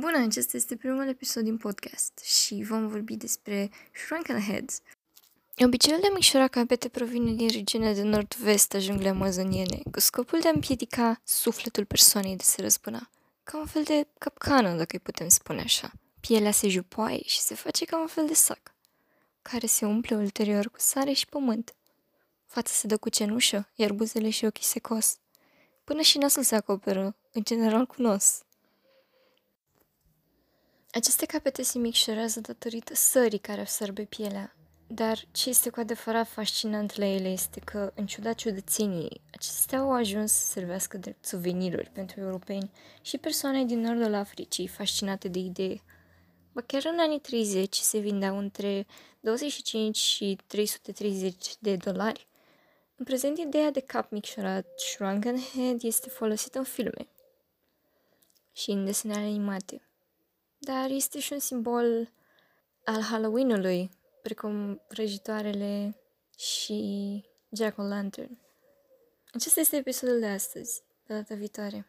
Bună, acesta este primul episod din podcast și vom vorbi despre Shrunken Heads. Obiceiul de a micșora capete provine din regiunea de nord-vest a junglei amazoniene, cu scopul de a împiedica sufletul persoanei de se răzbuna. Ca un fel de capcană, dacă îi putem spune așa. Pielea se jupoaie și se face ca un fel de sac, care se umple ulterior cu sare și pământ. Fața se dă cu cenușă, iar buzele și ochii se cos. Până și nasul se acoperă, în general cu nos. Aceste capete se micșorează datorită sării care absorbe pielea, dar ce este cu adevărat fascinant la ele este că, în ciuda ciudățeniei, acestea au ajuns să servească drept suveniruri pentru europeni și persoane din nordul Africii fascinate de idee. Ba chiar în anii 30 se vindeau între 25 și 330 de dolari. În prezent, ideea de cap micșorat, shrunken head, este folosită în filme și în desenele animate dar este și un simbol al Halloween-ului, precum vrăjitoarele și Jack-o-lantern. Acesta este episodul de astăzi. Pe data viitoare!